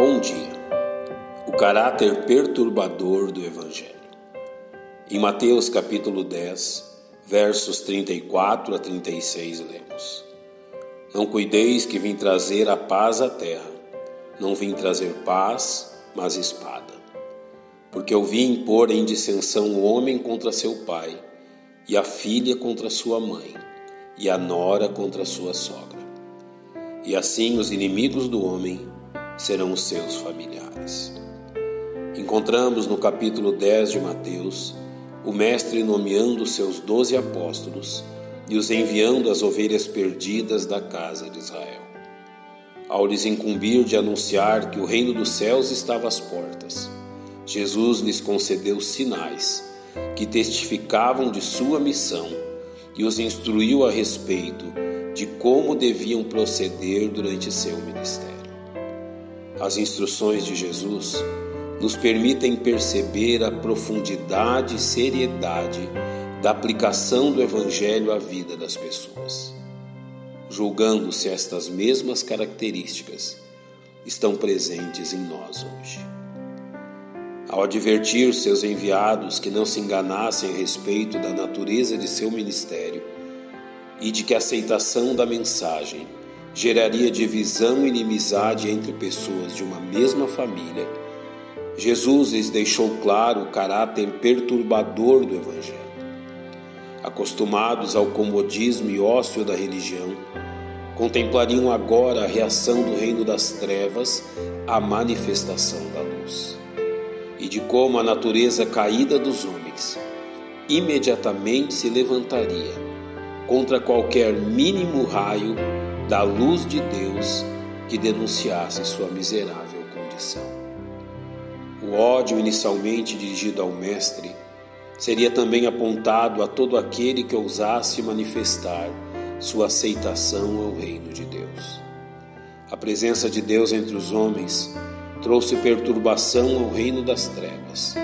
Bom dia. O caráter perturbador do Evangelho. Em Mateus capítulo 10, versos 34 a 36, lemos: Não cuideis que vim trazer a paz à terra. Não vim trazer paz, mas espada. Porque eu vim pôr em dissensão o homem contra seu pai, e a filha contra sua mãe, e a nora contra sua sogra. E assim os inimigos do homem serão os seus familiares. Encontramos no capítulo 10 de Mateus o Mestre nomeando seus doze apóstolos e os enviando às ovelhas perdidas da casa de Israel. Ao lhes incumbir de anunciar que o reino dos céus estava às portas, Jesus lhes concedeu sinais que testificavam de sua missão e os instruiu a respeito de como deviam proceder durante seu ministério. As instruções de Jesus nos permitem perceber a profundidade e seriedade da aplicação do Evangelho à vida das pessoas, julgando se estas mesmas características estão presentes em nós hoje. Ao advertir seus enviados que não se enganassem a respeito da natureza de seu ministério e de que a aceitação da mensagem geraria divisão e inimizade entre pessoas de uma mesma família, Jesus lhes deixou claro o caráter perturbador do Evangelho. Acostumados ao comodismo e ócio da religião, contemplariam agora a reação do reino das trevas à manifestação da luz, e de como a natureza caída dos homens imediatamente se levantaria contra qualquer mínimo raio da luz de Deus que denunciasse sua miserável condição. O ódio inicialmente dirigido ao Mestre seria também apontado a todo aquele que ousasse manifestar sua aceitação ao reino de Deus. A presença de Deus entre os homens trouxe perturbação ao reino das trevas.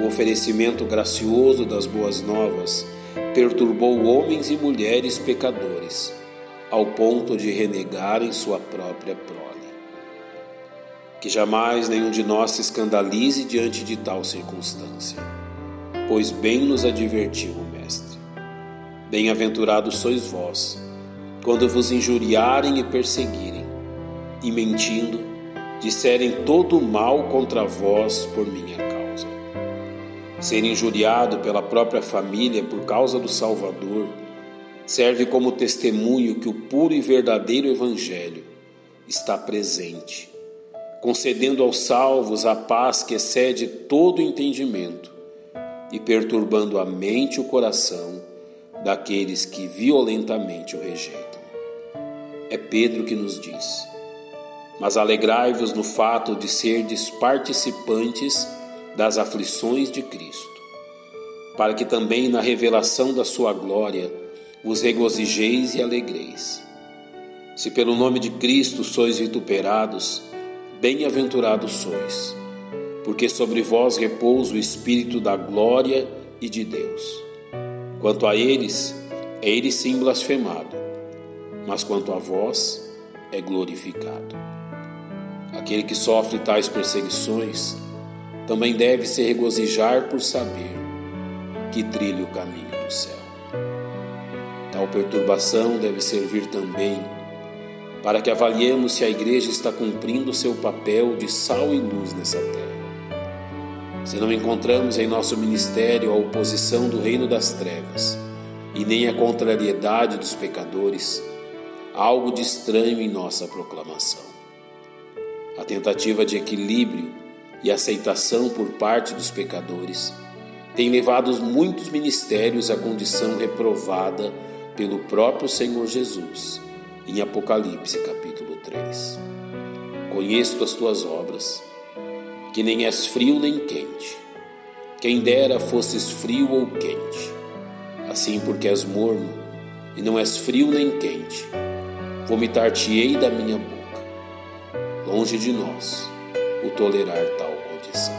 O oferecimento gracioso das boas novas perturbou homens e mulheres pecadores ao ponto de renegarem sua própria prole. Que jamais nenhum de nós se escandalize diante de tal circunstância, pois bem nos advertiu o Mestre. Bem-aventurados sois vós, quando vos injuriarem e perseguirem, e mentindo, disserem todo o mal contra vós por minha causa. Ser injuriado pela própria família por causa do Salvador serve como testemunho que o puro e verdadeiro Evangelho está presente, concedendo aos salvos a paz que excede todo entendimento e perturbando a mente e o coração daqueles que violentamente o rejeitam. É Pedro que nos diz: Mas alegrai-vos no fato de serdes participantes das aflições de Cristo, para que também na revelação da sua glória vos regozijeis e alegreis. Se pelo nome de Cristo sois vituperados, bem-aventurados sois, porque sobre vós repousa o Espírito da glória e de Deus. Quanto a eles, é ele sim blasfemado, mas quanto a vós, é glorificado. Aquele que sofre tais perseguições também deve se regozijar por saber que trilha o caminho do céu. Tal perturbação deve servir também para que avaliemos se a Igreja está cumprindo seu papel de sal e luz nessa terra. Se não encontramos em nosso ministério a oposição do reino das trevas e nem a contrariedade dos pecadores, algo de estranho em nossa proclamação. A tentativa de equilíbrio e aceitação por parte dos pecadores tem levado muitos ministérios à condição reprovada pelo próprio Senhor Jesus em Apocalipse capítulo 3. Conheço as tuas obras, que nem és frio nem quente. Quem dera fosses frio ou quente. Assim, porque és morno e não és frio nem quente, vomitar-te-ei da minha boca. Longe de nós o tolerar tal condição.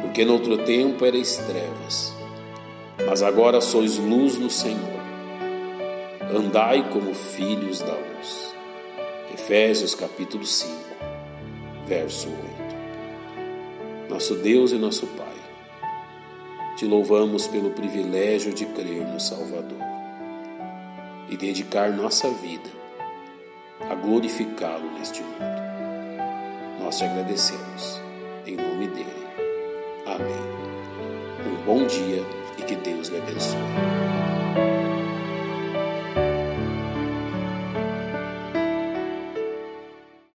Porque noutro tempo erais trevas, mas agora sois luz no Senhor. Andai como filhos da luz. Efésios capítulo 5, diverso muito. Nosso Deus e nosso Pai, te louvamos pelo privilégio de crer no Salvador e dedicar nossa vida a glorificá-lo neste mundo. Nós te agradecemos, em nome dele. Amém. Um bom dia e que Deus lhe abençoe.